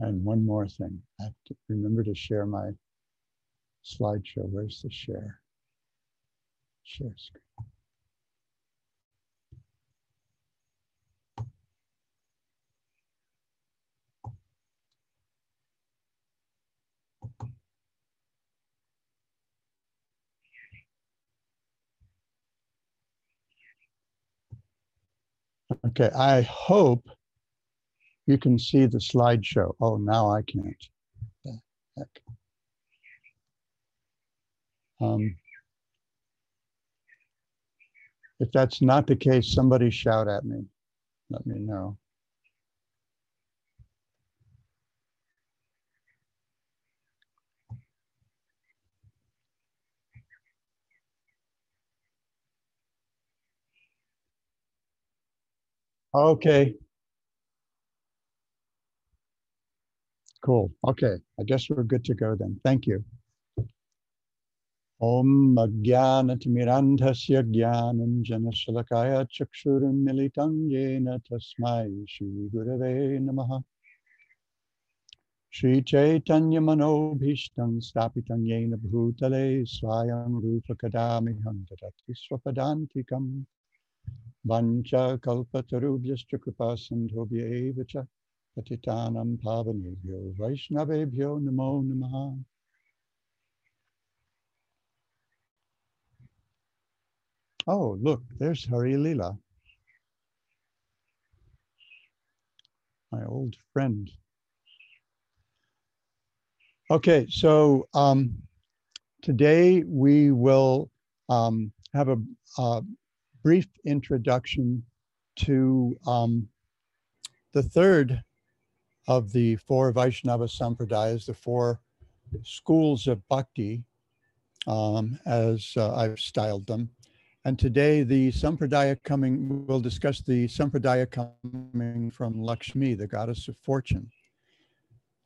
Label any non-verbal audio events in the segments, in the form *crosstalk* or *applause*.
And one more thing, I have to remember to share my slideshow. Where's the share? Share screen. Okay, I hope you can see the slideshow. Oh, now I can't. Um, if that's not the case, somebody shout at me. Let me know. Okay. Cool. Okay. I guess we're good to go then. Thank you. Om Ajnanatimirandhasya Jnananjanasalakaya Chakshurum Militam Yena Tasmai Shri Gurave Namaha Shri Chaitanya Manobhishtam Stapitam Yena Bhutale Swayam Rupa Kadami Handadati Swapadantikam Vancha kalpatarubhyascha kripa sandhobhya patitanam pavanebhyo vaishnavebhyo namo namaha. Oh, look, there's Hari Lila, my old friend. Okay, so um, today we will um, have a, a brief introduction to um, the third of the four Vaishnava Sampradayas, the four schools of bhakti, um, as uh, I've styled them. And today, the Sampradaya coming, we'll discuss the Sampradaya coming from Lakshmi, the goddess of fortune.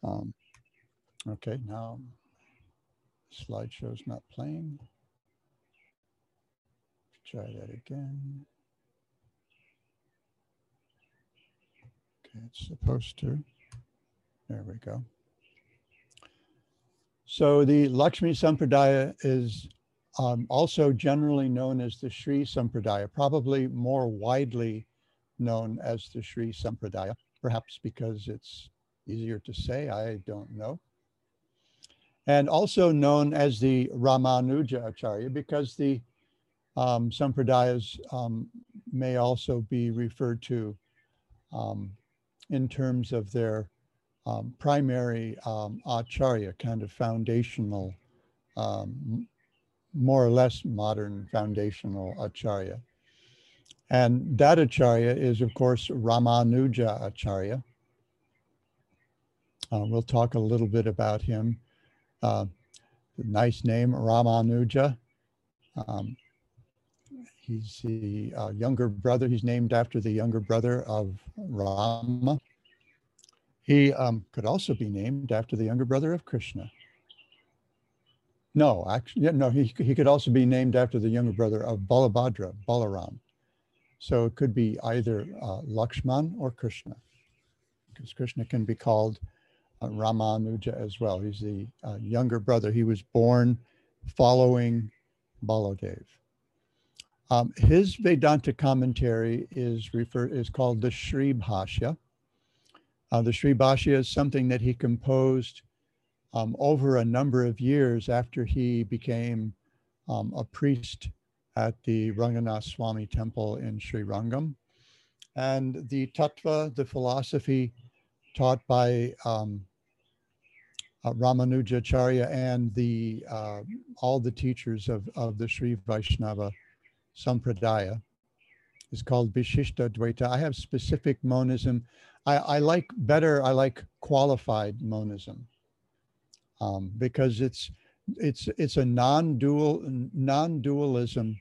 Um, okay, now slideshow's not playing. Try that again. Okay, it's supposed to. There we go. So the Lakshmi Sampradaya is um, also generally known as the Sri Sampradaya, probably more widely known as the Sri Sampradaya, perhaps because it's easier to say, I don't know. And also known as the Ramanuja Acharya because the um, Sampradayas um, may also be referred to um, in terms of their um, primary um, acharya, kind of foundational, um, more or less modern foundational acharya. And that acharya is, of course, Ramanuja Acharya. Uh, we'll talk a little bit about him. Uh, nice name, Ramanuja. Um, He's the uh, younger brother. He's named after the younger brother of Rama. He um, could also be named after the younger brother of Krishna. No, actually, no, he, he could also be named after the younger brother of Balabhadra, Balaram. So it could be either uh, Lakshman or Krishna, because Krishna can be called uh, Ramanuja as well. He's the uh, younger brother. He was born following Baladev. Um, his Vedanta commentary is refer is called the Sri Bhashya. Uh, the Sri Bhashya is something that he composed um, over a number of years after he became um, a priest at the Ranganath Swami temple in Sri Rangam. And the tattva, the philosophy taught by um, uh, Ramanujacharya and the uh, all the teachers of, of the Sri Vaishnava sampradaya is called Vishishta Dvaita. I have specific monism. I, I like better, I like qualified monism um, because it's it's it's a non-dual non-dualism,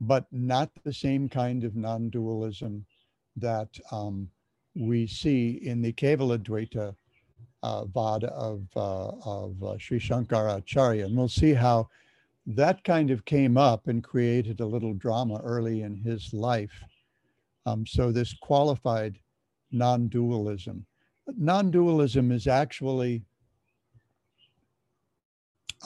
but not the same kind of non-dualism that um, we see in the Kevala Dvaita uh, Vada of, uh, of uh, Sri Shankaracharya. And we'll see how that kind of came up and created a little drama early in his life. Um, so this qualified non-dualism. non-dualism is actually,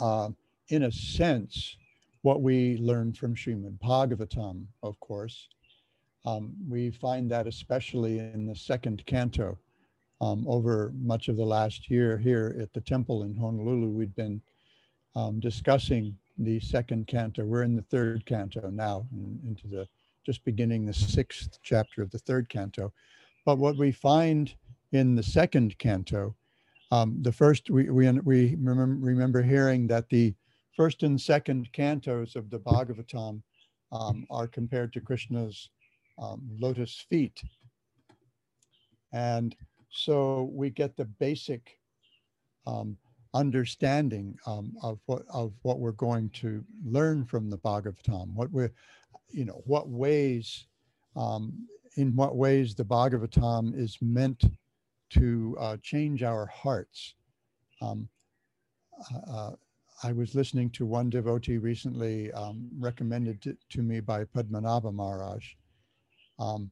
uh, in a sense, what we learn from Srimad Bhagavatam, of course. Um, we find that especially in the second canto. Um, over much of the last year here at the temple in Honolulu, we'd been um, discussing the second canto. We're in the third canto now, in, into the just beginning the sixth chapter of the third canto. But what we find in the second canto, um, the first we we we remember, hearing that the first and second cantos of the Bhagavatam um, are compared to Krishna's um, lotus feet. And so we get the basic um, understanding um, of what of what we're going to learn from the Bhagavatam. What we're, you know, what ways, um, in what ways the Bhagavatam is meant to uh, change our hearts. Um, uh, uh I was listening to one devotee recently um, recommended to, to, me by Padmanabha Maharaj. Um,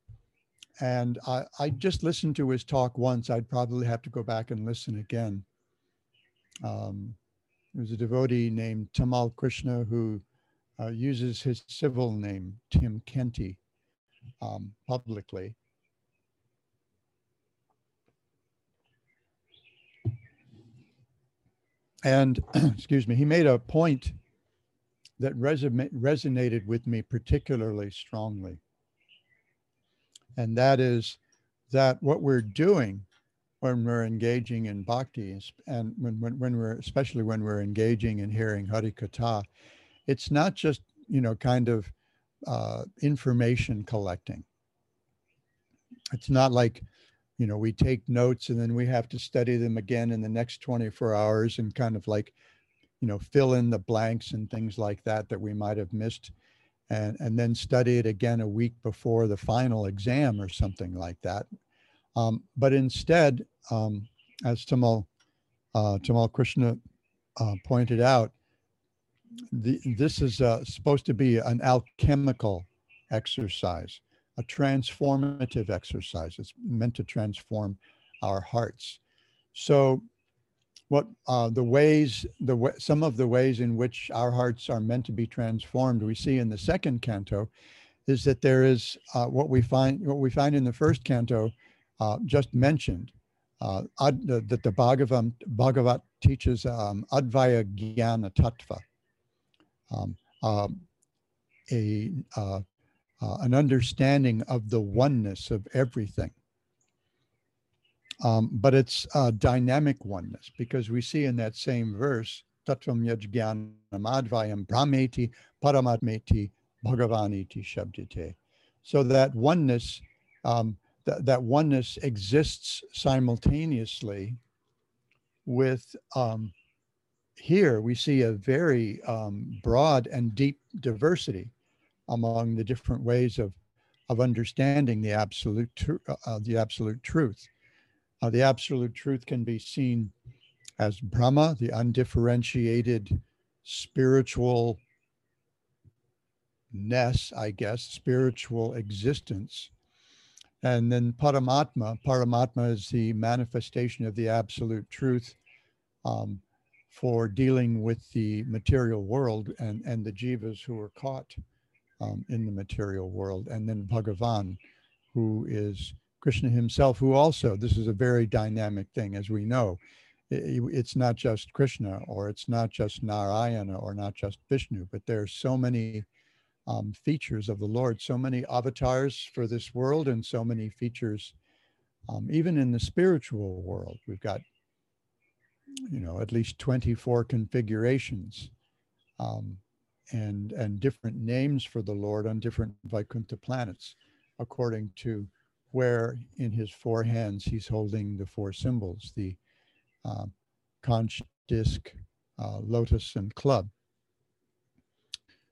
and I, I, just listened to his talk once. I'd probably have to go back and listen again. Um, there was a devotee named Tamal Krishna who uh, uses his civil name, Tim Kenti, um, publicly. And *clears throat* excuse me, he made a point that resonated with me particularly strongly. And that is that what we're doing when we're engaging in bhakti and when, when, when we're, especially when we're engaging in hearing Hari Katha, it's not just, you know, kind of uh, information collecting. It's not like you know, we take notes and then we have to study them again in the next 24 hours and kind of like, you know, fill in the blanks and things like that that we might have missed and, and then study it again a week before the final exam or something like that. Um, but instead, um, as Tamal, uh, Tamal Krishna uh, pointed out, the, this is uh, supposed to be an alchemical exercise a transformative exercise. It's meant to transform our hearts. So, what uh, the ways, the some of the ways in which our hearts are meant to be transformed, we see in the second canto, is that there is uh, what we find what we find in the first canto, uh, just mentioned, uh, that the Bhagavam, Bhagavat teaches um, Advaya Jnana Tattva, um, um a uh, uh, an understanding of the oneness of everything. Um, but it's a dynamic oneness because we see in that same verse, Tattvam Yajnanam Advayam Brahmeti Paramatmeti Bhagavaniti Shabdite. So that oneness, um, th- that oneness exists simultaneously with um, here we see a very um, broad and deep diversity among the different ways of, of understanding the absolute, uh, uh, the absolute truth. Uh, the absolute truth can be seen as Brahma, the undifferentiated spiritual ness, I guess, spiritual existence. And then Paramatma, Paramatma is the manifestation of the absolute truth um, for dealing with the material world and, and the jivas who are caught um, in the material world. And then Bhagavan, who is Krishna himself, who also, this is a very dynamic thing, as we know. It's not just Krishna or it's not just Narayana or not just Vishnu, but there are so many um, features of the Lord, so many avatars for this world, and so many features, um, even in the spiritual world. We've got, you know, at least 24 configurations um, and, and different names for the Lord on different Vaikuntha planets, according to where in his four hands he's holding the four symbols, the uh, conch, disc, uh, lotus, and club.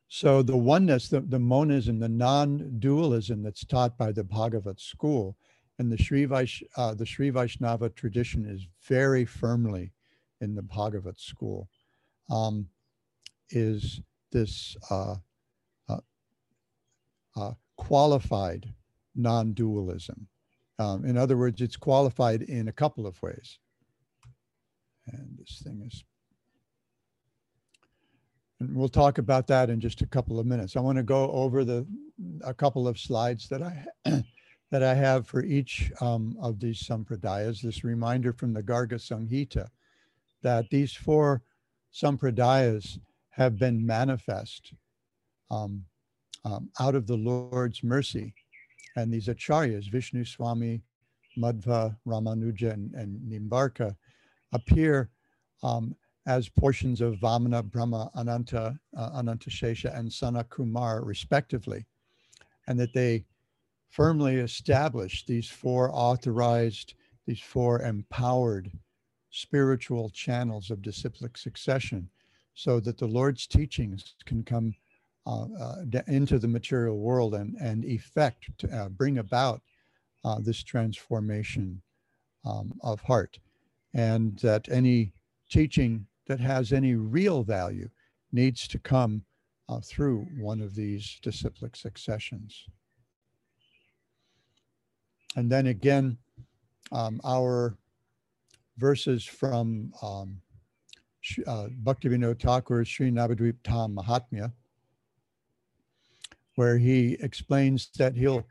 So the oneness, the, the monism, the non-dualism that's taught by the Bhagavat school and the Sri, Vaish, uh, the Sri Vaishnava tradition is very firmly in the Bhagavat school, um, is this uh, uh, uh, qualified non-dualism. Um, in other words, it's qualified in a couple of ways. And this thing is, and we'll talk about that in just a couple of minutes. I want to go over the a couple of slides that I *clears throat* that I have for each um, of these sampradayas. This reminder from the Garga Samhita that these four sampradayas have been manifest um, um, out of the Lord's mercy. And these acharyas, Vishnu Swami, Madhva, Ramanuja, and, and Nimbarka, appear um, as portions of Vamana, Brahma, Ananta, uh, Ananta Shesha, and Sana Kumar, respectively, and that they firmly establish these four authorized, these four empowered spiritual channels of disciplic succession so that the Lord's teachings can come uh, uh, into the material world and, and effect, to, uh, bring about uh, this transformation um, of heart. And that any teaching that has any real value needs to come uh, through one of these disciplic successions. And then again, um, our verses from um, uh, Bhaktivinoda Thakur's Sri Navadvip Dham Mahatmya, where he explains that he'll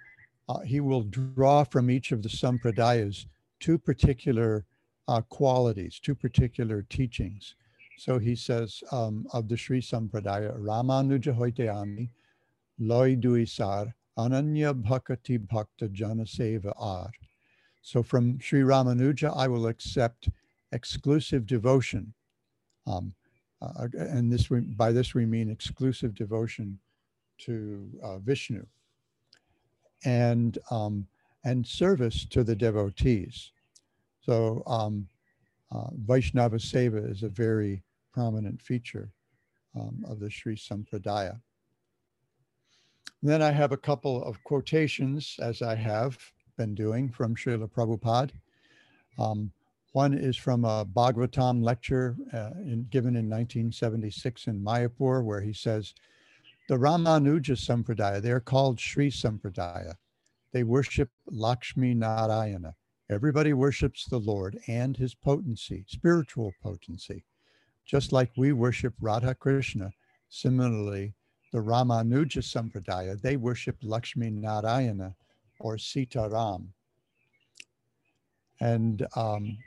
uh, he will draw from each of the sampradayas two particular uh, qualities, two particular teachings. So he says um, of the Sri Sampradaya, Ramanuja Hoiteami, Loi Duisar, Ananya Bhakati Bhakta Janaseva Ar. So from Sri Ramanuja, I will accept exclusive devotion. Um, uh, and this by this we mean exclusive devotion to uh, Vishnu and um, and service to the devotees. So um, uh, Vaishnava Seva is a very prominent feature um, of the Sri Sampradaya. then I have a couple of quotations, as I have been doing from Srila Prabhupada. Um, one is from a Bhagavatam lecture uh, in, given in 1976 in Mayapur, where he says, the Ramanuja Sampradaya, they're called Sri Sampradaya. They worship Lakshmi Narayana. Everybody worships the Lord and his potency, spiritual potency. Just like we worship Radha Krishna, similarly, the Ramanuja Sampradaya, they worship Lakshmi Narayana or Sita Ram. And, um,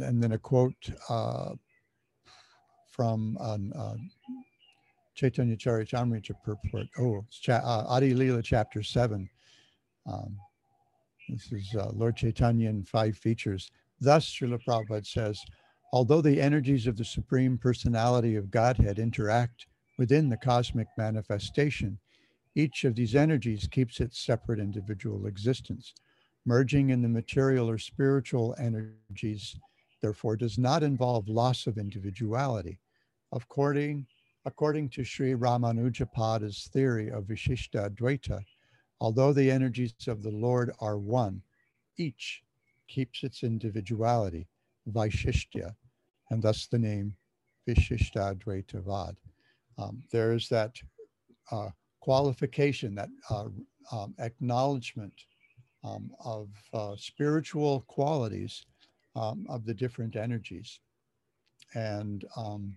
and then a quote uh, from an, uh, Chaitanya Charitamrita purport. Oh, it's cha- uh, Adi Leela chapter seven. Um, this is uh, Lord Chaitanya in five features. Thus, Srila Prabhupada says, although the energies of the Supreme Personality of Godhead interact within the cosmic manifestation, each of these energies keeps its separate individual existence. Merging in the material or spiritual energies, therefore, does not involve loss of individuality. According According to Sri Ramanujapada's theory of Vishishta Advaita, although the energies of the Lord are one, each keeps its individuality, Vaishishtya, and thus the name Vishishta Advaita Vad. Um, there is that uh, qualification, that uh, um, acknowledgement um, of uh, spiritual qualities um, of the different energies. And um,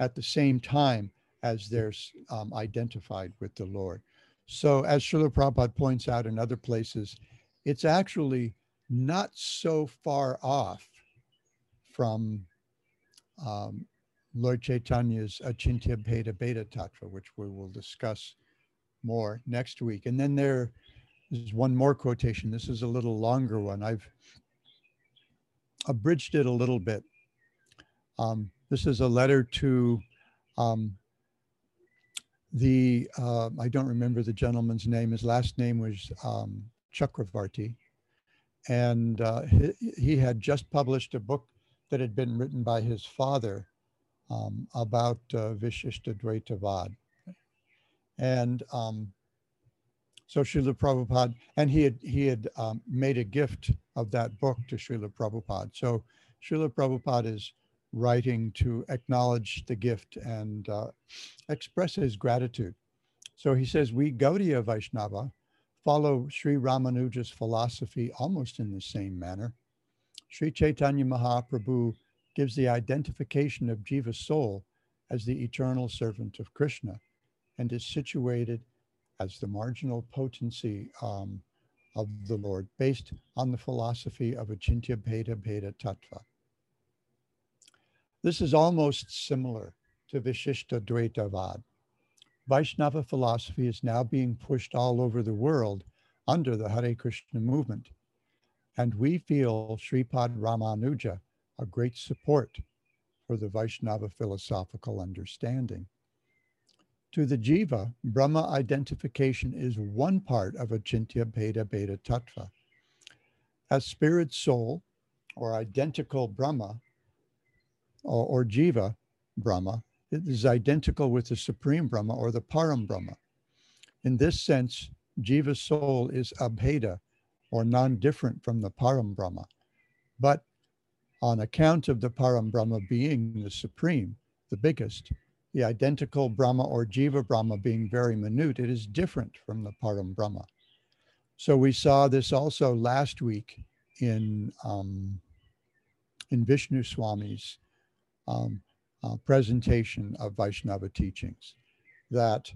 at the same time as they're um, identified with the Lord. So, as Srila Prabhupada points out in other places, it's actually not so far off from um, Lord Chaitanya's Achintya Bheda Bheda Tattva, which we will discuss more next week. And then there is one more quotation. This is a little longer one. I've abridged it a little bit. Um, this is a letter to um, the, uh, I don't remember the gentleman's name. His last name was um, Chakravarti. And uh, he, he, had just published a book that had been written by his father um, about uh, Vishishtadvaitavad. And um, so Srila Prabhupada, and he had, he had um, made a gift of that book to Srila Prabhupada. So Srila Prabhupada is writing to acknowledge the gift and uh, express his gratitude. So he says, We Gaudiya Vaishnava follow Sri Ramanuja's philosophy almost in the same manner. Sri Chaitanya Mahaprabhu gives the identification of Jiva's soul as the eternal servant of Krishna and is situated as the marginal potency um, of the Lord based on the philosophy of Achintya Bheda Bheda Tattva. This is almost similar to Vishishta Dvaitavad. Vaishnava philosophy is now being pushed all over the world under the Hare Krishna movement. And we feel Sripad Ramanuja a great support for the Vaishnava philosophical understanding. To the jiva, Brahma identification is one part of Achintya Bheda Bheda Tattva. As spirit soul or identical Brahma or, or jiva Brahma, it is identical with the supreme Brahma or the Param Brahma. In this sense, jiva soul is abheda or non-different from the Param Brahma. But on account of the Param Brahma being the supreme, the biggest, the identical Brahma or Jiva Brahma being very minute, it is different from the Param Brahma. So we saw this also last week in, um, in Vishnu Swami's um, uh, presentation of Vaishnava teachings, that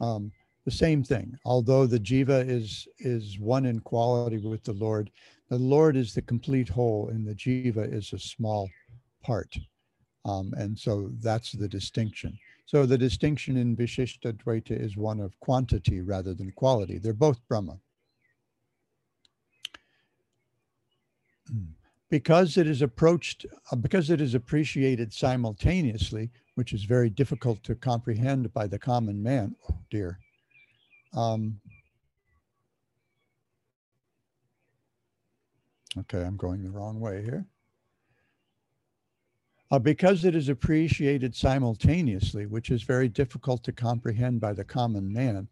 um, the same thing, although the Jiva is, is one in quality with the Lord, the Lord is the complete whole and the Jiva is a small part. Um, and so that's the distinction. So the distinction in Vishishta Dvaita is one of quantity rather than quality. They're both Brahma. *clears throat* Because it is approached, uh, because it is appreciated simultaneously, which is very difficult to comprehend by the common man. Oh dear. Um, okay, I'm going the wrong way here. Uh, because it is appreciated simultaneously, which is very difficult to comprehend by the common man,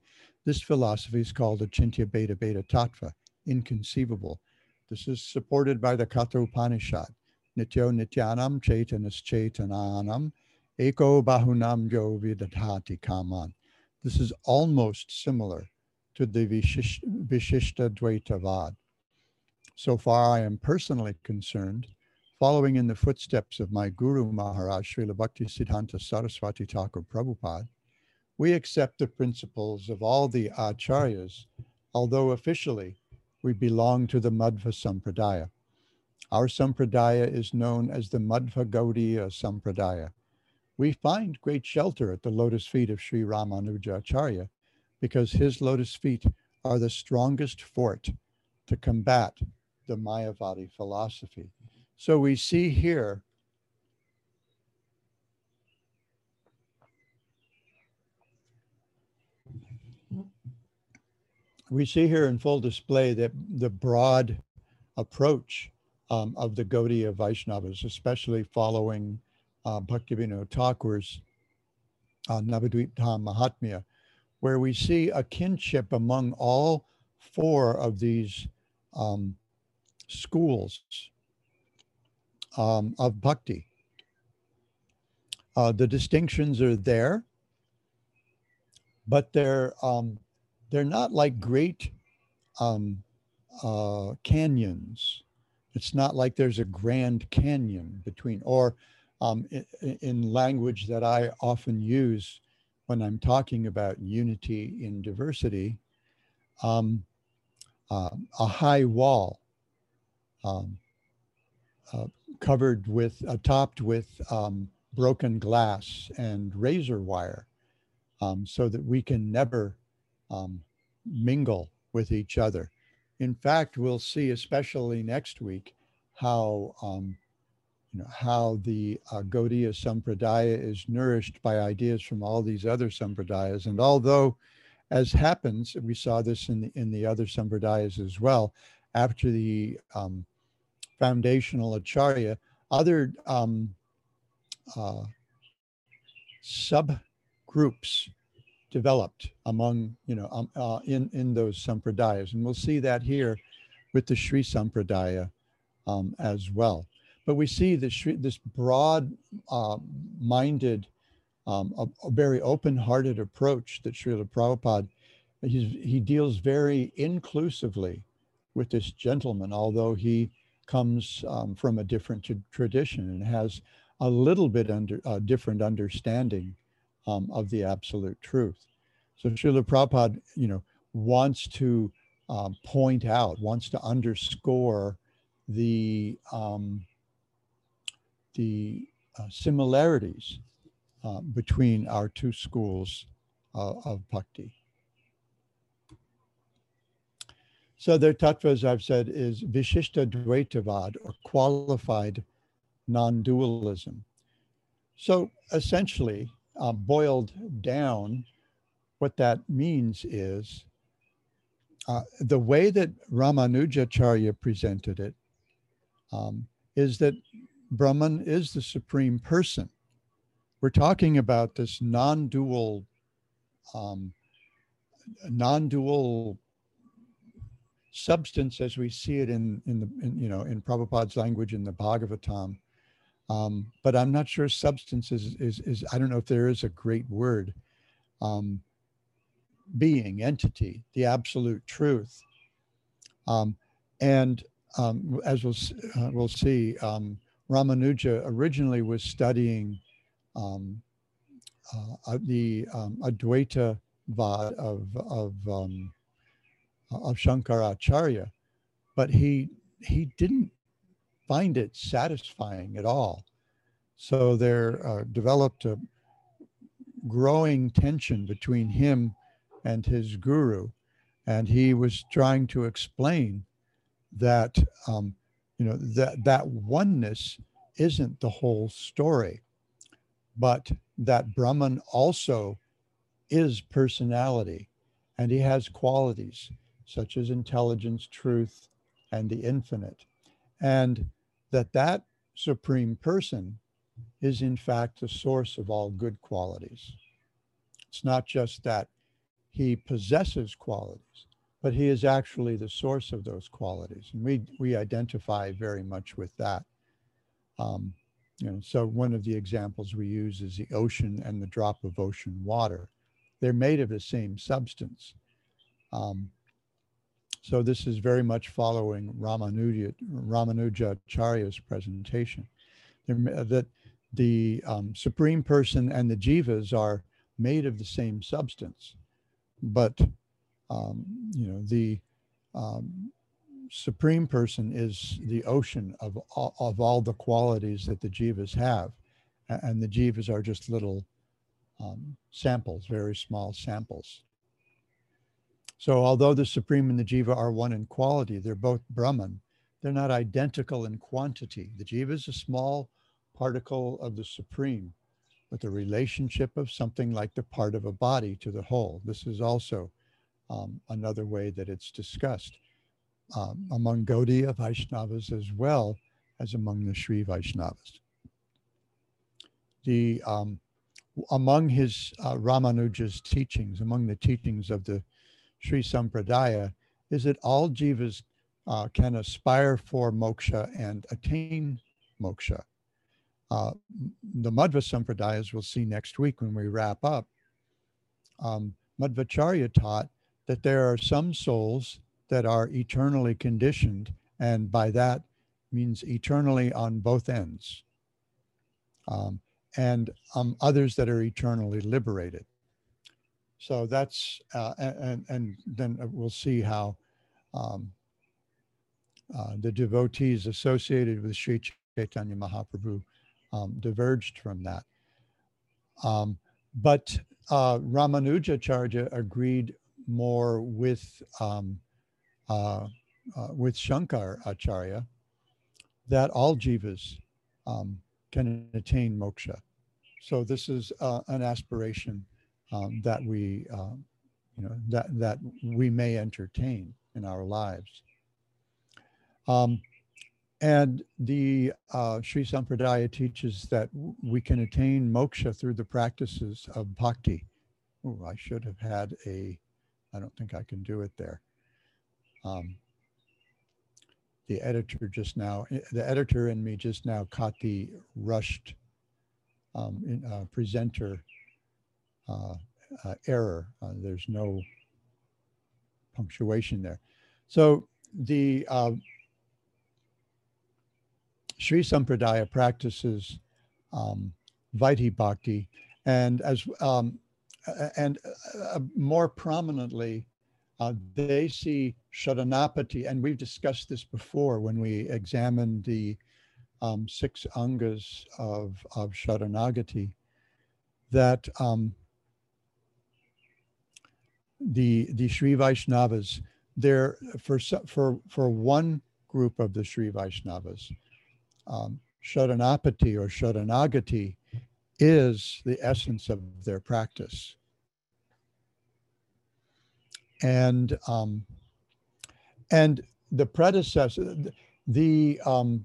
this philosophy is called Achintya Bheda Bheda Tattva, inconceivable. This is supported by the Katha Upanishad. Nityo Nityanam Chaitanas Chaitananam Eko Bahunam Jo Kaman. This is almost similar to the Vishishta Dvaitavad. So far, I am personally concerned Following in the footsteps of my Guru Maharaj, Srila Bhakti Siddhanta Saraswati Thakur Prabhupada, we accept the principles of all the acharyas, although officially we belong to the Madhva Sampradaya. Our Sampradaya is known as the Madhva Gaudiya Sampradaya. We find great shelter at the lotus feet of Sri Ramanuja Acharya because his lotus feet are the strongest fort to combat the Mayavadi philosophy. So we see here we see here in full display that the broad approach um, of the Gaudiya Vaishnavas, especially following uh, Bhaktivinoda Thakur's uh, Mahatmya, where we see a kinship among all four of these um, schools um, of bhakti. Uh, the distinctions are there, but they're um, they're not like great um, uh, canyons. It's not like there's a grand canyon between, or um, in, in, language that I often use when I'm talking about unity in diversity, um, uh, a high wall. Um, uh, covered with, uh, topped with um, broken glass and razor wire um, so that we can never um, mingle with each other. In fact, we'll see, especially next week, how um, you know how the uh, Gaudiya Sampradaya is nourished by ideas from all these other Sampradayas. And although, as happens, we saw this in the, in the other Sampradayas as well, after the um, foundational acharya, other um, uh, subgroups developed among, you know, um, uh, in, in those sampradayas. And we'll see that here with the Sri Sampradaya um, as well. But we see this, this broad uh, minded, um, a, a, very open hearted approach that Srila Prabhupada he deals very inclusively with this gentleman, although he comes um, from a different tradition and has a little bit under a different understanding um, of the absolute truth. So Srila Prabhupada, you know, wants to um, point out, wants to underscore the um, the uh, similarities uh, between our two schools uh, of bhakti. So their tattva, as I've said, is Vishishta Dvaitavad or qualified non-dualism. So essentially, uh, boiled down, what that means is uh, the way that Ramanujacharya presented it um, is that Brahman is the supreme person. We're talking about this non-dual, um, non-dual substance as we see it in, in the, in, you know, in Prabhupada's language in the Bhagavatam. Um, but I'm not sure substance is, is, is, I don't know if there is a great word. Um, being, entity, the absolute truth. Um, and um, as we'll, uh, we'll see, um, Ramanuja originally was studying um, uh, the um, Advaita Vad of, of um, of Shankaracharya, but he he didn't find it satisfying at all. So there uh, developed a growing tension between him and his guru, and he was trying to explain that um, you know that that oneness isn't the whole story, but that Brahman also is personality, and he has qualities such as intelligence, truth, and the infinite. And that that supreme person is in fact the source of all good qualities. It's not just that he possesses qualities, but he is actually the source of those qualities. And we, we identify very much with that. Um, you know, so one of the examples we use is the ocean and the drop of ocean water. They're made of the same substance. Um, so this is very much following Ramanuja, Ramanujacharya's presentation. That the um, Supreme Person and the Jivas are made of the same substance, but um, you know the um, Supreme Person is the ocean of of all the qualities that the Jivas have, and the Jivas are just little um, samples, very small samples. So although the Supreme and the Jiva are one in quality, they're both Brahman. They're not identical in quantity. The Jiva is a small particle of the Supreme but the relationship of something like the part of a body to the whole. This is also um, another way that it's discussed um, among Gaudiya Vaishnavas as well as among the Sri Vaishnavas. The, um, among his uh, Ramanuja's teachings, among the teachings of the Sri Sampradaya is that all jivas uh, can aspire for moksha and attain moksha. Uh, the Madhva Sampradayas we'll see next week when we wrap up. Um, Madhvacharya taught that there are some souls that are eternally conditioned, and by that means eternally on both ends, um, and um, others that are eternally liberated. So that's, uh, and, and then we'll see how um, uh, the devotees associated with Sri Chaitanya Mahaprabhu um, diverged from that. Um, but uh, Ramanujacharya agreed more with um, uh, uh, with Shankar Acharya that all jivas um, can attain moksha. So this is uh, an aspiration um, that we, uh, you know, that, that we may entertain in our lives. Um, and the uh, Sri Sampradaya teaches that we can attain moksha through the practices of bhakti. Oh, I should have had a, I don't think I can do it there. Um, the editor just now, eh, the editor and me just now caught the rushed um, in, uh, presenter error. Uh, there's no punctuation there. So the uh, Sri Sampradaya practices um, Bhakti, and as um, and uh, more prominently, uh, they see Sharanagati, and we've discussed this before when we examined the um, six angas of, of Sharanagati, that um, the, the Sri Vaishnavas, there for, for, for one group of the Sri Vaishnavas, um, or Sharanagati is the essence of their practice. And um, and the predecessor, the um,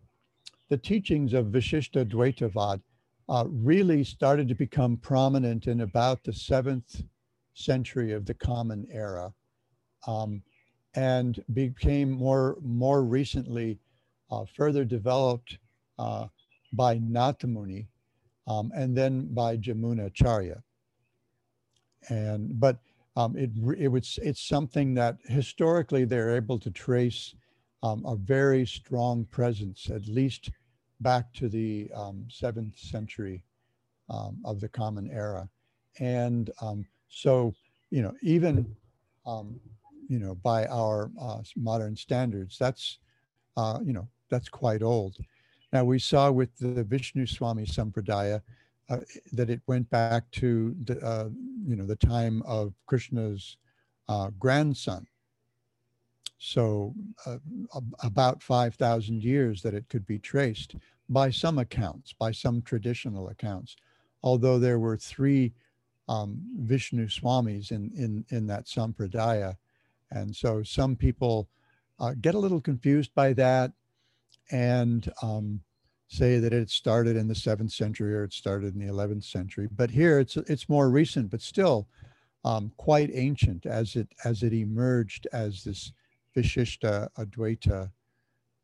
the teachings of Vishishta Dvaitavad uh, really started to become prominent in about the seventh century of the Common Era, um, and became more more recently uh, further developed uh, by Nathamuni um, and then by Yamunacharya. And but um, it it was it's something that historically they're able to trace um, a very strong presence, at least back to the um, seventh century um, of the Common Era, and so you know even you know by our uh, modern standards, that's uh, you know that's quite old. Now we saw with the Vishnu Swami Sampradaya uh, that it went back to the, uh, you know the time of Krishna's uh, grandson. So uh, about 5,000 years that it could be traced by some accounts, by some traditional accounts, although there were three um, Vishnu Swamis in, in, in that Sampradaya. And so some people uh, get a little confused by that and um, say that it started in the seventh century or it started in the 11th century. But here it's it's more recent, but still um, quite ancient as it as it emerged as this Vishishta Advaita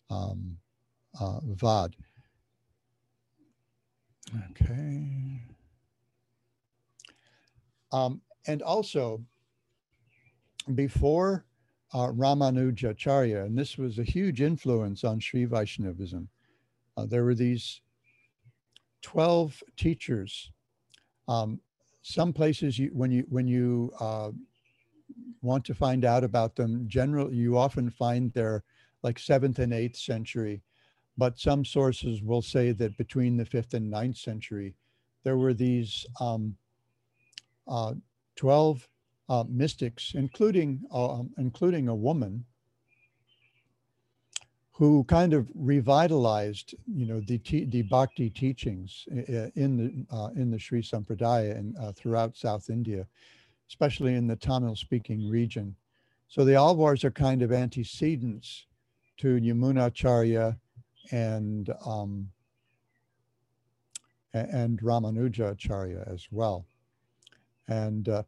um, uh, Vad. Okay. Um, and also, before uh, Ramanujacharya, and this was a huge influence on Sri Vaishnavism, uh, there were these 12 teachers. Um, some places you, when you when you uh, want to find out about them, generally you often find they're like seventh and eighth century, but some sources will say that between the fifth and ninth century, there were these um, 12 uh, mystics, including uh, including a woman who kind of revitalized, you know, the the bhakti teachings in the uh, in the Sri Sampradaya and uh, throughout South India, especially in the Tamil-speaking region. So the Alvars are kind of antecedents to Yamunacharya and um, and Ramanujacharya as well. And uh,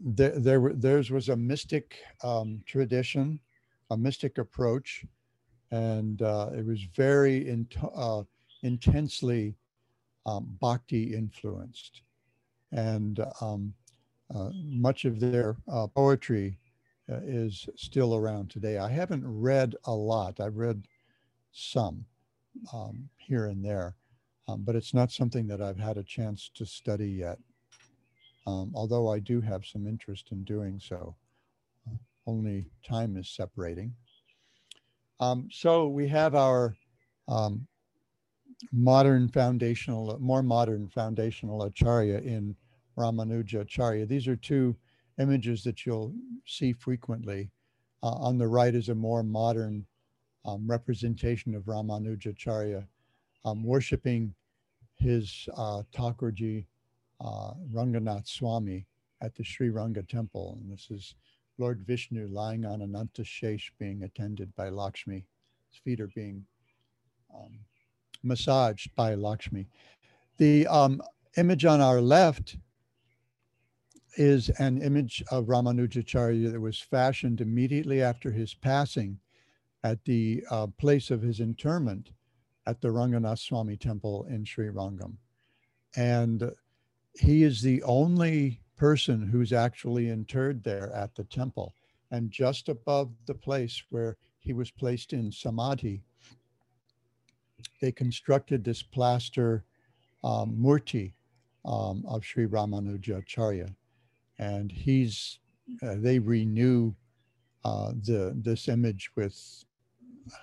there, there, theirs was a mystic um, tradition, a mystic approach and uh, it was very in, uh, intensely um, bhakti influenced. And um, uh, much of their uh, poetry uh, is still around today. I haven't read a lot, I've read some um, here and there, um, but it's not something that I've had a chance to study yet. Um, although I do have some interest in doing so, only time is separating. Um, so we have our um, modern foundational, more modern foundational acharya in Ramanuja Acharya. These are two images that you'll see frequently. Uh, on the right is a more modern um, representation of Ramanuja Acharya, um, worshiping his uh, Thakurji uh, Ranganath Swami at the Sri Ranga temple. And this is Lord Vishnu lying on Ananta Shesh being attended by Lakshmi. His feet are being um, massaged by Lakshmi. The um, image on our left is an image of Ramanujacharya that was fashioned immediately after his passing at the uh, place of his interment at the Ranganath Swami temple in Sri Rangam. And he is the only person who's actually interred there at the temple. And just above the place where he was placed in Samadhi, they constructed this plaster um, murti um, of Sri Ramanujacharya. And he's, uh, they renew uh, the this image with,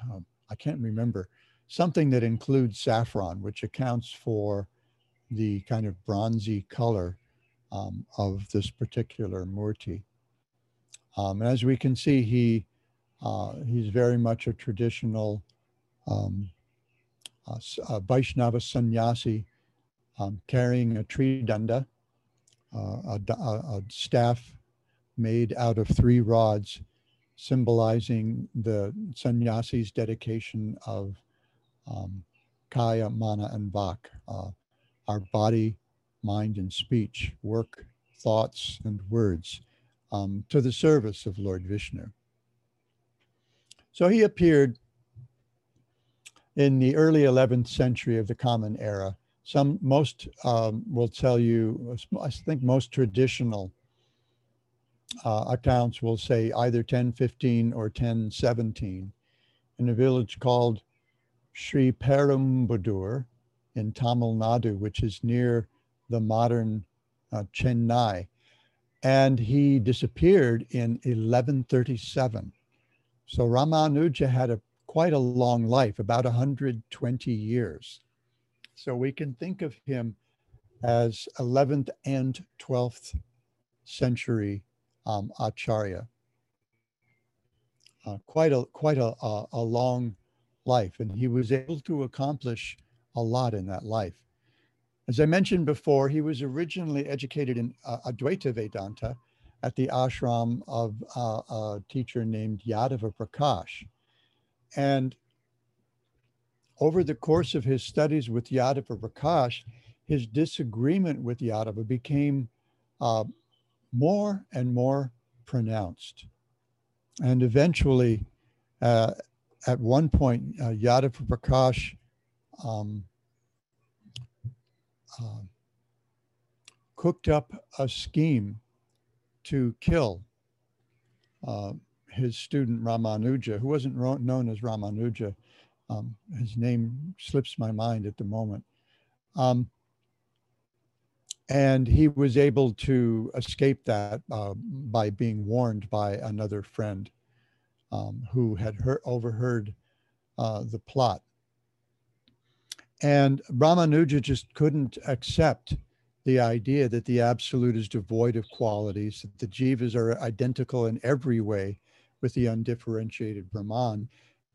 uh, I can't remember, something that includes saffron, which accounts for the kind of bronzy color um, of this particular murti. Um, as we can see, he uh, he's very much a traditional um, uh, uh, Vaishnava sannyasi um, carrying a tridanda, uh, a, a, a, staff made out of three rods, symbolizing the sannyasi's dedication of um, kaya, mana, and vak, uh, our body, mind, and speech, work, thoughts, and words, um, to the service of Lord Vishnu. So he appeared in the early 11th century of the Common Era. Some, most um, will tell you, I think most traditional uh, accounts will say either 1015 or 1017 in a village called Sri Perumbudur in Tamil Nadu, which is near the modern uh, Chennai. And he disappeared in 1137. So Ramanuja had a quite a long life, about 120 years. So we can think of him as 11th and 12th century um, Acharya. Uh, quite a quite a, a, a long life, and he was able to accomplish a lot in that life. As I mentioned before, he was originally educated in uh, Advaita Vedanta at the ashram of uh, a teacher named Yadava Prakash. And over the course of his studies with Yadava Prakash, his disagreement with Yadava became uh, more and more pronounced. And eventually, uh, at one point, uh, Yadava Prakash um, uh, cooked up a scheme to kill uh, his student Ramanuja, who wasn't known as Ramanuja. Um, his name slips my mind at the moment. Um, and he was able to escape that uh, by being warned by another friend um, who had heard, overheard uh, the plot. And Ramanuja just couldn't accept the idea that the absolute is devoid of qualities, that the jivas are identical in every way with the undifferentiated Brahman,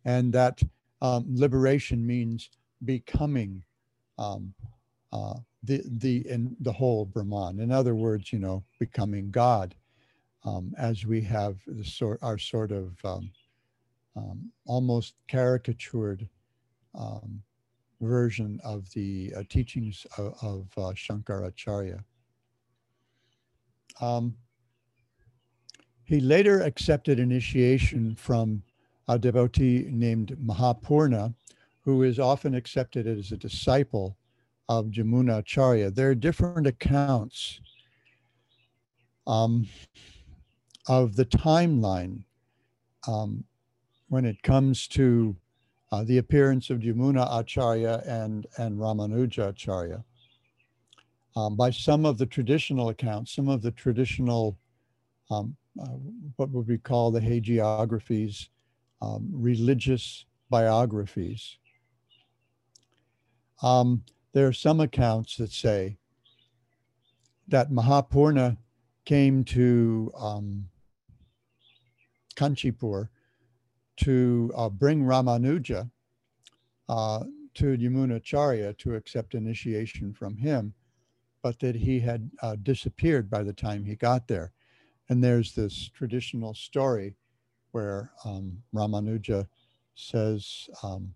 and that um, liberation means becoming um, uh, the the in the whole Brahman. In other words, you know, becoming God, um, as we have the sort our sort of um, um, almost caricatured um, version of the uh, teachings of, of uh, Shankaracharya. Um, he later accepted initiation from a devotee named Mahapurna, who is often accepted as a disciple of Jamuna Acharya. There are different accounts um, of the timeline um, when it comes to uh, the appearance of Jamuna Acharya and, and Ramanuja Acharya. Um, by some of the traditional accounts, some of the traditional, um, uh, what would we call the hagiographies, um, religious biographies. Um, there are some accounts that say that Mahapurna came to um, Kanchipur to uh, bring Ramanuja uh, to Yamunacharya to accept initiation from him, but that he had uh, disappeared by the time he got there. And there's this traditional story where um, Ramanuja says um,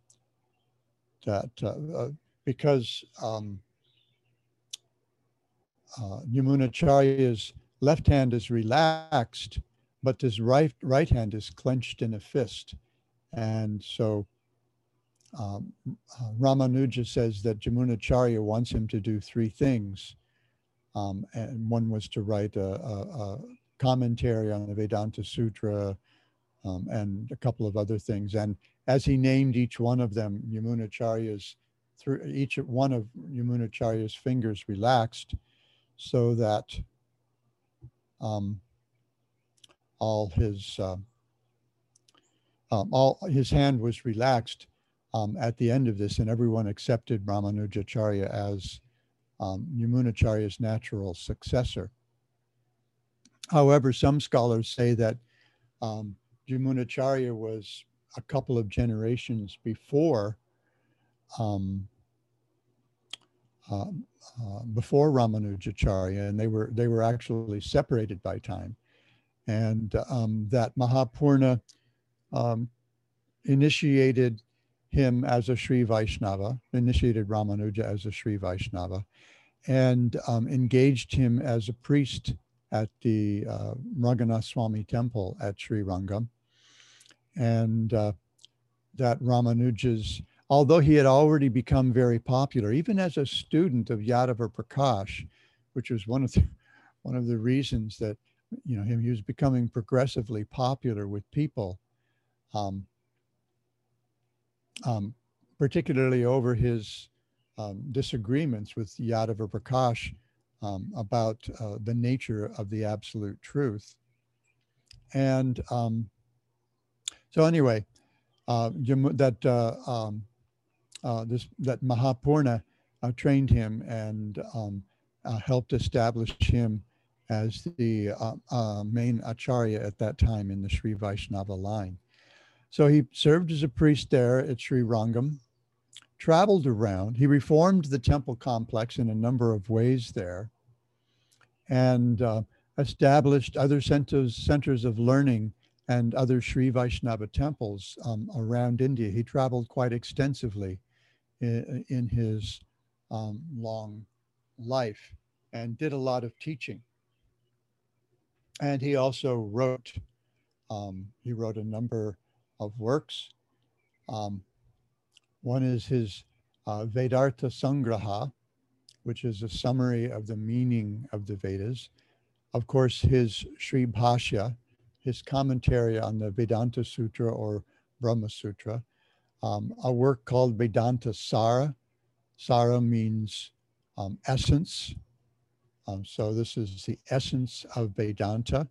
that uh, uh, because um, uh, Yamunacharya's left hand is relaxed, but his right, right hand is clenched in a fist. And so um, uh, Ramanuja says that Jamunacharya wants him to do three things. Um, and one was to write a, a, commentary on the Vedanta Sutra, um, and a couple of other things. And as he named each one of them, Yamunacharya's through each one of Yamunacharya's fingers relaxed so that um, all his uh, um, all his hand was relaxed um, at the end of this, and everyone accepted Ramanujacharya as um, Yamunacharya's natural successor. However, some scholars say that um, Yamunacharya was a couple of generations before um, uh, uh, before Ramanujacharya, and they were they were actually separated by time, and um, that Mahapurna um, initiated him as a Sri Vaishnava, initiated Ramanuja as a Sri Vaishnava, and um, engaged him as a priest at the uh, temple at Sri Rangam. And uh, that Ramanuja's, although he had already become very popular, even as a student of Yadava Prakash, which was one of the, one of the reasons that, you know, him, he was becoming progressively popular with people um, um, particularly over his um, disagreements with Yadava Prakash um, about uh, the nature of the absolute truth. And um, so, anyway, uh, that uh, um, uh, this that Mahapurna uh, trained him and um, uh, helped establish him as the main acharya at that time in the Sri Vaishnava line. So he served as a priest there at Sri Rangam, traveled around. He reformed the temple complex in a number of ways there and uh, established other centers, centers of learning and other Sri Vaishnava temples um, around India. He traveled quite extensively in, in his um, long life and did a lot of teaching. And he also wrote, um, he wrote a number of works. Um, one is his uh, Sangraha, which is a summary of the meaning of the Vedas. Of course, his Sri Bhashya, his commentary on the Vedanta Sutra or Brahma Sutra, um, a work called Vedanta Sara. Sara means um, essence. Um, so this is the essence of Vedanta.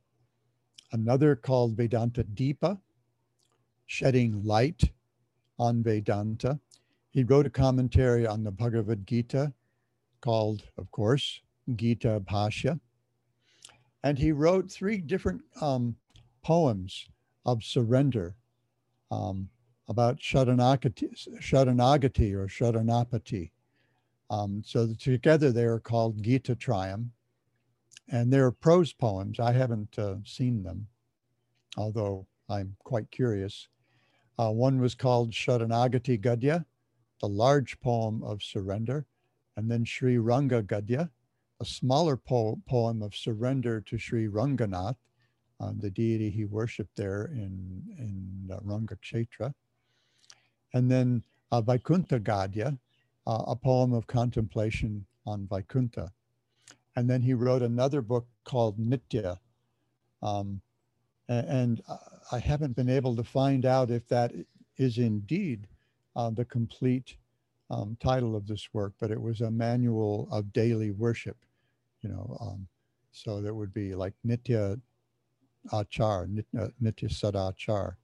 Another called Vedanta Deepa, shedding light on Vedanta. He wrote a commentary on the Bhagavad Gita called, of course, Gita Bhashya. And he wrote three different um, poems of surrender um, about Sharanagati, Sharanagati or Sharanapati. Um, so together they are called Gadya Trayam. And they're prose poems. I haven't uh, seen them, although I'm quite curious. Uh, one was called Sharanagati Gadya, the large poem of surrender, and then Sri Ranga Gadya, a smaller po- poem of surrender to Sri Ranganath, uh, the deity he worshipped there in, in uh, Ranga Kshetra. And then uh, Vaikuntha Gadya, uh, a poem of contemplation on Vaikuntha. And then he wrote another book called Nitya, um, and uh, I haven't been able to find out if that is indeed uh, the complete um, title of this work, but it was a manual of daily worship, you know. Um, so that would be like Nitya Achar, Nitya, Nitya Sadachar.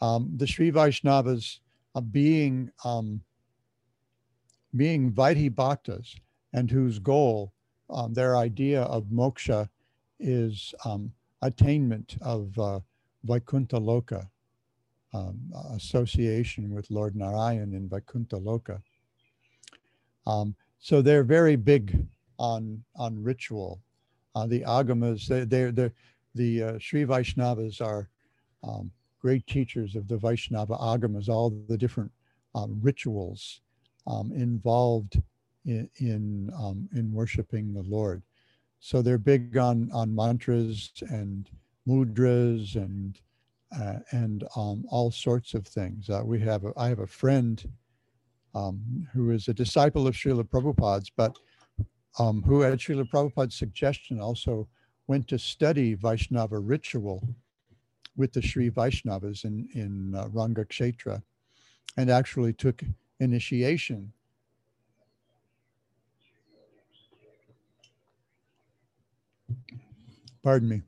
Um, the Sri Vaishnavas uh, being um, being Vaidhi Bhaktas and whose goal, um, their idea of moksha is um, attainment of uh, Vaikuntha Loka, um, association with Lord Narayan in Vaikuntha Loka. Um, so they're very big on on ritual. Uh, the agamas, they, they're, they're, the uh, Sri Vaishnavas are um, great teachers of the Vaishnava agamas, all the different um, rituals um, involved in in, um, in worshiping the Lord. So they're big on on mantras and mudras and uh, and um, all sorts of things. Uh, we have a, I have a friend um, who is a disciple of Srila Prabhupada's, but um, who at Srila Prabhupada's suggestion also went to study Vaishnava ritual with the Sri Vaishnavas in, in uh, Rangakshetra and actually took initiation. Pardon me.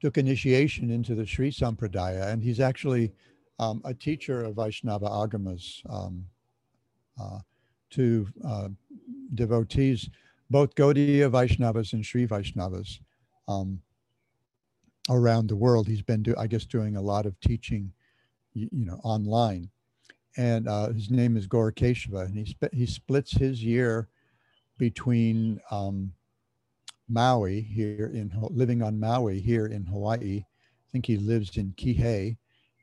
Took initiation into the Sri Sampradaya, and he's actually um, a teacher of Vaishnava Agamas um, uh, to uh, devotees, both Gaudiya Vaishnavas and Sri Vaishnavas um, around the world. He's been, do, I guess, doing a lot of teaching, you, you know, online. And uh, his name is Gaur and he, sp- he splits his year between um, Maui here in living on Maui here in Hawaii. I think he lives in Kihei,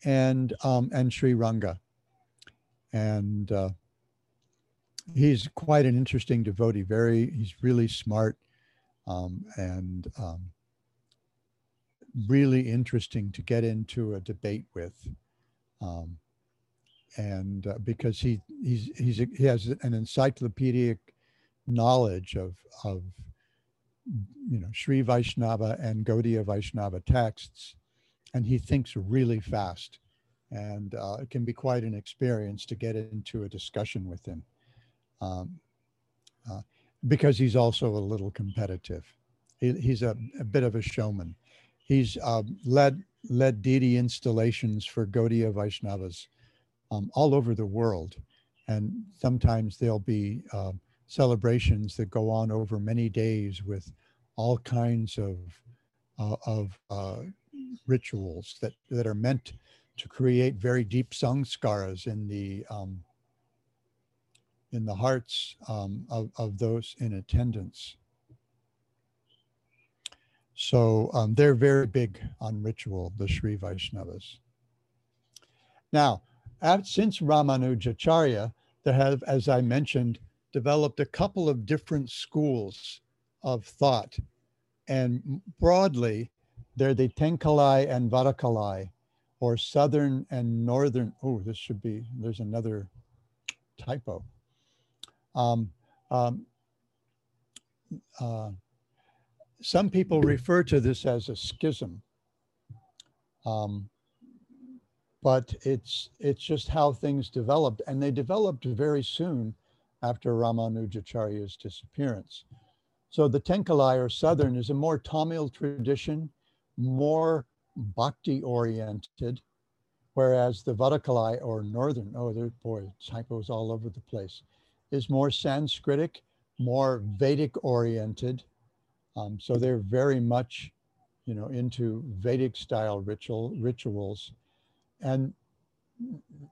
and um, and Sri Ranga, and uh, he's quite an interesting devotee. Very, he's really smart, um, and um, really interesting to get into a debate with. Um, and uh, because he he's, he's he has an encyclopedic knowledge of of you know Sri Vaishnava and Gaudiya Vaishnava texts, and he thinks really fast, and uh, it can be quite an experience to get into a discussion with him, um, uh, because he's also a little competitive. He, he's a, a bit of a showman. He's uh, led led deity installations for Gaudiya Vaishnavas um, all over the world. And sometimes they'll be uh, celebrations that go on over many days with all kinds of, uh, of uh, rituals that, that are meant to create very deep samskaras in the, um, in the hearts um, of, of those in attendance. So um, they're very big on ritual, the Sri Vaishnavas. Now, since Ramanujacharya, there have, as I mentioned, developed a couple of different schools of thought. And broadly, they're the Tenkalai and Vadakalai, or Southern and Northern. Oh, this should be, there's another typo. Um, um, uh, some people refer to this as a schism. Um, but it's it's just how things developed and they developed very soon after Ramanujacharya's disappearance. So the Tenkalai or Southern is a more Tamil tradition, more bhakti oriented, whereas the Vadakalai or Northern, oh, there, boy, typos all over the place, is more Sanskritic, more Vedic oriented. Um, so they're very much, you know, into Vedic style ritual rituals and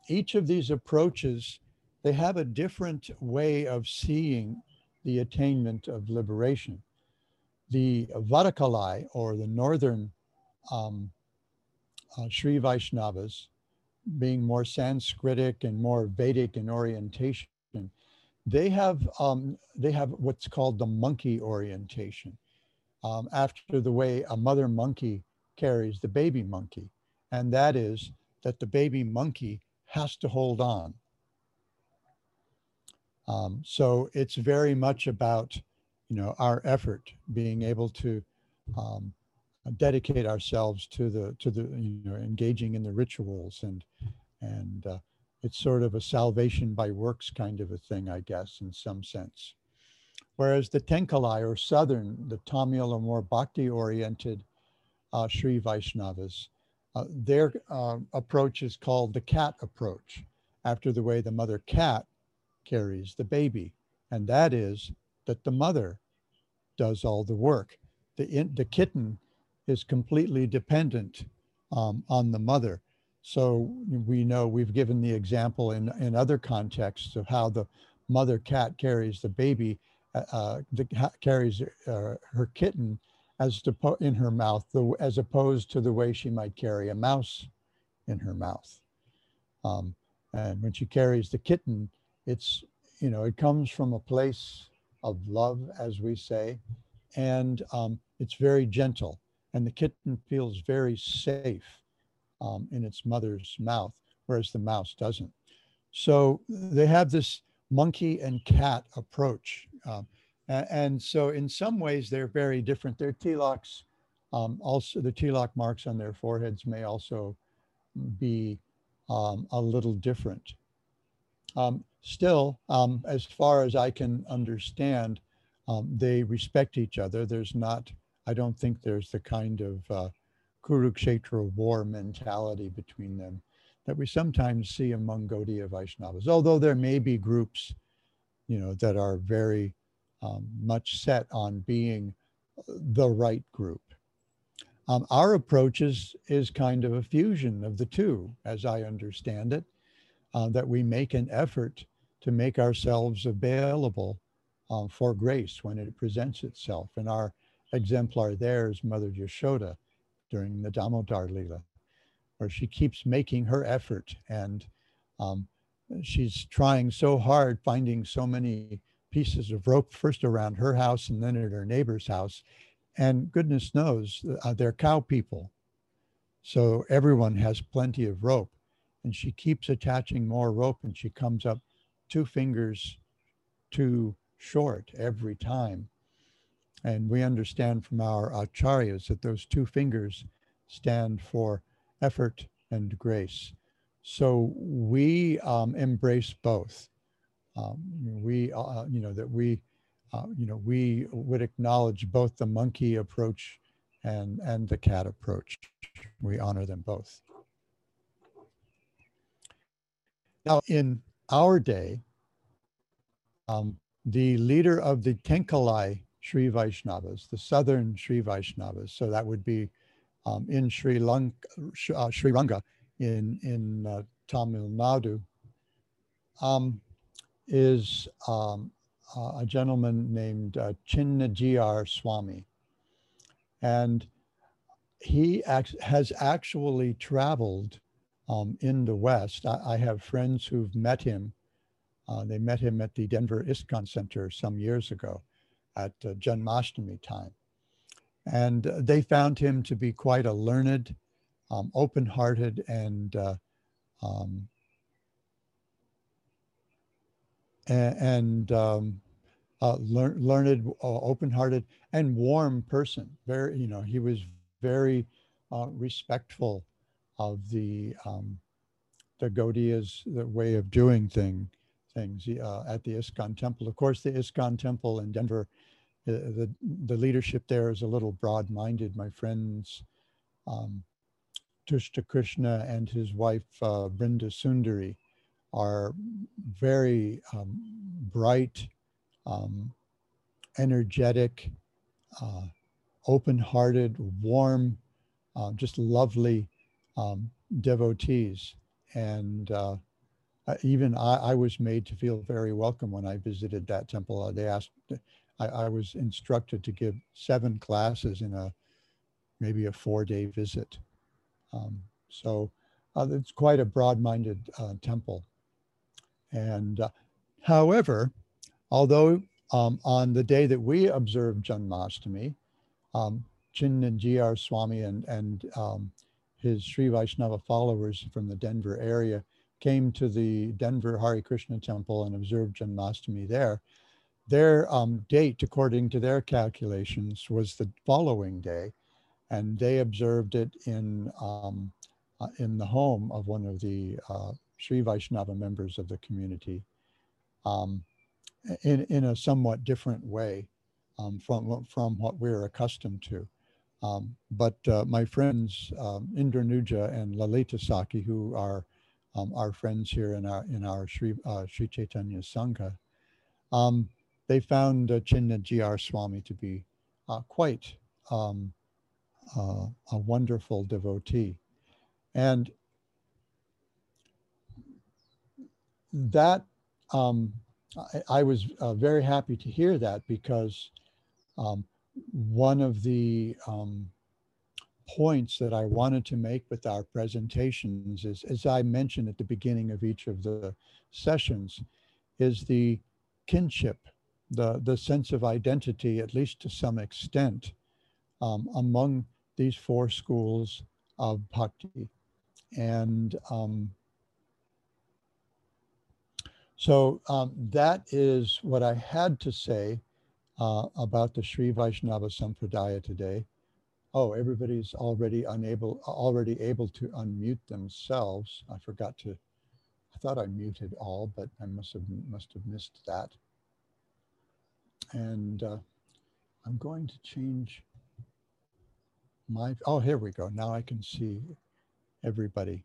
each of these approaches, they have a different way of seeing the attainment of liberation. The Vadakalai, or the northern um, uh, Sri Vaishnavas, being more Sanskritic and more Vedic in orientation, they have um, they have what's called the monkey orientation, um, after the way a mother monkey carries the baby monkey, and that is that the baby monkey has to hold on. Um, so it's very much about, you know, our effort being able to um, dedicate ourselves to the to the you know engaging in the rituals and and uh, it's sort of a salvation by works kind of a thing, I guess, in some sense. Whereas the Tenkalai or Southern, the Tamil or more bhakti oriented uh, Sri Vaishnavas, uh, their uh, approach is called the cat approach, after the way the mother cat carries the baby. And that is that the mother does all the work. The, in, the kitten is completely dependent um, on the mother. So we know we've given the example in, in other contexts of how the mother cat carries the baby, uh, uh the, carries uh, her kitten as to in her mouth, as opposed to the way she might carry a mouse in her mouth. Um, and when she carries the kitten, it's you know it comes from a place of love, as we say, and um, it's very gentle, and the kitten feels very safe um, in its mother's mouth, whereas the mouse doesn't. So they have this monkey and cat approach. Um, And, so in some ways they're very different. Their tilaks, um, also the tilak marks on their foreheads may also be um, a little different. Um, still, um, as far as I can understand, um, they respect each other. There's not, I don't think there's the kind of uh, Kurukshetra war mentality between them that we sometimes see among Gaudiya Vaishnavas, although there may be groups, you know, that are very um, much set on being the right group. Um, our approach is, is kind of a fusion of the two, as I understand it, uh, that we make an effort to make ourselves available uh, for grace when it presents itself. And our exemplar there is Mother Yashoda during the Damodar Lila, where she keeps making her effort and um, she's trying so hard, finding so many pieces of rope, first around her house and then at her neighbor's house. And goodness knows, uh, they're cow people. So everyone has plenty of rope. And she keeps attaching more rope and she comes up two fingers too short every time. And we understand from our acharyas that those two fingers stand for effort and grace. So we um, embrace both. Um, we, uh, you know, that we, uh, you know, we would acknowledge both the monkey approach and, and the cat approach. We honor them both. Now, in our day, um, the leader of the Tenkalai Sri Vaishnavas, the southern Sri Vaishnavas, so that would be um, in Sri Lanka, uh, Sri Ranga in, in uh, Tamil Nadu, um, is um, uh, a gentleman named uh, Chinnajiyar Swami. And he has actually traveled um, in the West. I, I, have friends who've met him. Uh, they met him at the Denver ISKCON Center some years ago at uh, Janmashtami time. And they found him to be quite a learned, um, open-hearted, and uh, um, and, um, uh, lear learned, uh, open-hearted, and warm person. Very, you know, he was very uh, respectful of the um, the Gaudiya's the way of doing thing things uh, at the ISKCON temple. Of course, the ISKCON temple in Denver the, the leadership there is a little broad-minded. My friends, um, Tushta Krishna and his wife, uh, Brinda Sundari, are very um, bright, um, energetic, uh, open-hearted, warm, uh, just lovely um, devotees. And uh, even I, I, was made to feel very welcome when I visited that temple. Uh, they asked, I, I was instructed to give seven classes in a maybe a four day visit. Um, so uh, it's quite a broad-minded uh, temple. And uh, however, although um, on the day that we observed Janmashtami, um, Chinnajiyar Swami and, and um, his Sri Vaishnava followers from the Denver area came to the Denver Hare Krishna temple and observed Janmashtami there their um, date, according to their calculations, was the following day, and they observed it in um, uh, in the home of one of the uh, Sri Vaishnava members of the community, um, in in a somewhat different way um, from from what we're accustomed to. Um, but uh, my friends um, Indranuja and Lalita Sakhi, who are our friends here in our in our Sri uh, Sri Chaitanya Sangha. Um, they found uh, Chinnajiyar Swami to be uh, quite um, uh, a wonderful devotee. And that, um, I, I, was uh, very happy to hear that because um, one of the um, points that I wanted to make with our presentations is, as I mentioned at the beginning of each of the sessions, is the kinship the, the sense of identity, at least to some extent, um, among these four schools of bhakti. And um, so um, that is what I had to say uh, about the Sri Vaishnava Sampradaya today. Oh, everybody's already unable, already able to unmute themselves. I forgot to, I thought I muted all, but I must have, must have missed that. And uh, I'm going to change my, oh, here we go. Now I can see everybody.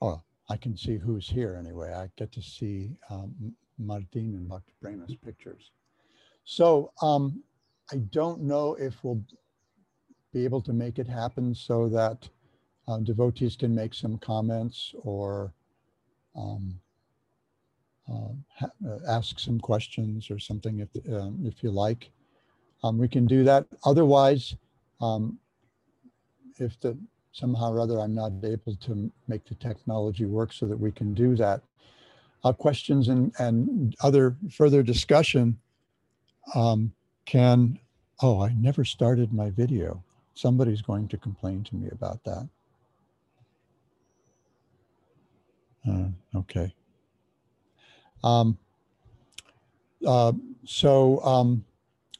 Oh, I can see who's here anyway. I get to see um, Martin and Dr. Brema's pictures. So um, I don't know if we'll be able to make it happen so that uh, devotees can make some comments or um, uh, uh, ask some questions or something if, um, if you like. Um, we can do that. Otherwise, um, if the somehow or other I'm not able to make the technology work so that we can do that, uh, questions and, and other further discussion um, can, oh, I never started my video. Somebody's going to complain to me about that. Uh, okay. Um, uh, so um,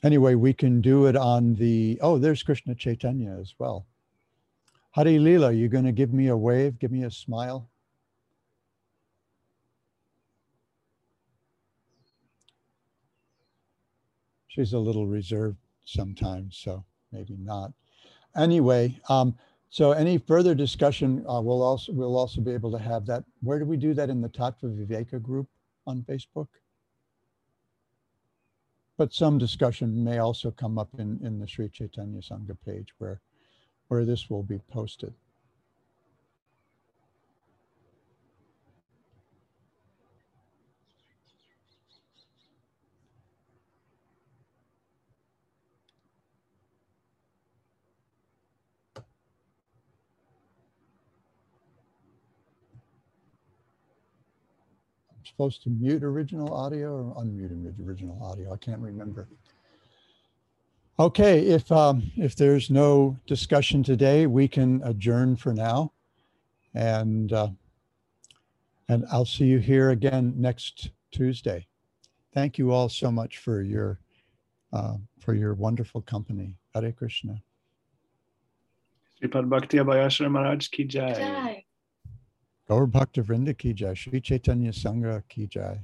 anyway, we can do it on the, oh, there's Krishna Chaitanya as well. Hari Lila, you going to give me a wave, give me a smile? She's a little reserved sometimes, so maybe not. Anyway, um, so any further discussion, uh, we'll also we'll also be able to have that. Where do we do that in the Tattva Viveka group on Facebook? But some discussion may also come up in, in the Sri Chaitanya Sangha page where, where this will be posted. Supposed to mute original audio or unmute original audio. I can't remember. Okay, if um, if there's no discussion today, we can adjourn for now, and uh, and I'll see you here again next Tuesday. Thank you all so much for your uh, for your wonderful company. Hare Krishna. Sripad Bhakti Abhayashram Maharaj ki jai. Gaur Bhakta Vrinda ki jai. Shri Chaitanya Sangha ki jai.